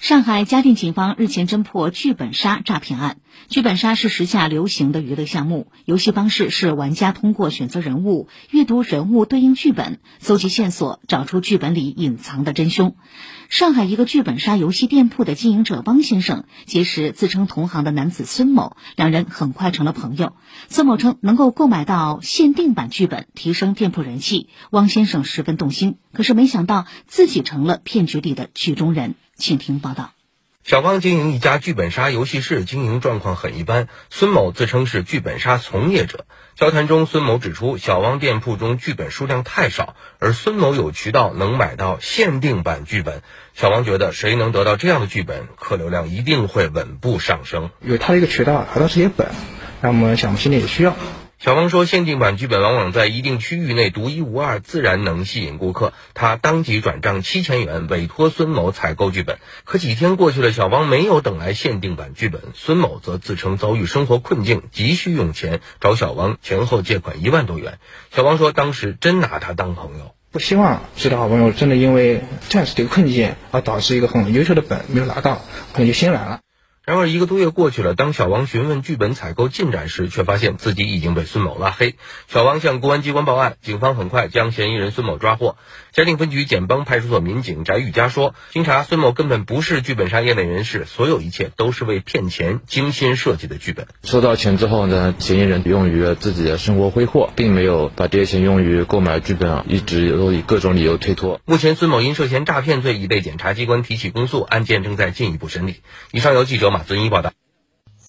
上海嘉定警方日前侦破剧本杀诈骗案。剧本杀是时下流行的娱乐项目，游戏方式是玩家通过选择人物、阅读人物对应剧本、搜集线索，找出剧本里隐藏的真凶。上海一个剧本杀游戏店铺的经营者汪先生结识自称同行的男子孙某，两人很快成了朋友。孙某称能够购买到限定版剧本，提升店铺人气，汪先生十分动心。可是没想到自己成了骗局里的剧中人。请听报道。小汪经营一家剧本杀游戏室，经营状况很一般。孙某自称是剧本杀从业者。交谈中，孙某指出，小汪店铺中剧本数量太少，而孙某有渠道能买到限定版剧本。小汪觉得，谁能得到这样的剧本，客流量一定会稳步上升。有他的一个渠道拿到这些本，那我们想心里也需要。小王说：“限定版剧本往往在一定区域内独一无二，自然能吸引顾客。他当即转账七千元，委托孙某采购剧本。可几天过去了，小王没有等来限定版剧本，孙某则自称遭遇生活困境，急需用钱，找小王前后借款一万多元。小王说，当时真拿他当朋友，不希望知道好朋友真的因为这样子的困境而导致一个很优秀的本没有拿到，可能就心软了。”然而一个多月过去了，当小王询问剧本采购进展时，却发现自己已经被孙某拉黑。小王向公安机关报案，警方很快将嫌疑人孙某抓获。嘉定分局简邦派出所民警翟玉佳说：“经查，孙某根本不是剧本杀业内人士，所有一切都是为骗钱精心设计的剧本。收到钱之后呢，嫌疑人用于自己的生活挥霍，并没有把这些钱用于购买剧本，一直都以各种理由推脱。目前，孙某因涉嫌诈骗罪已被检察机关提起公诉，案件正在进一步审理。以上由记者马。”遵义报道。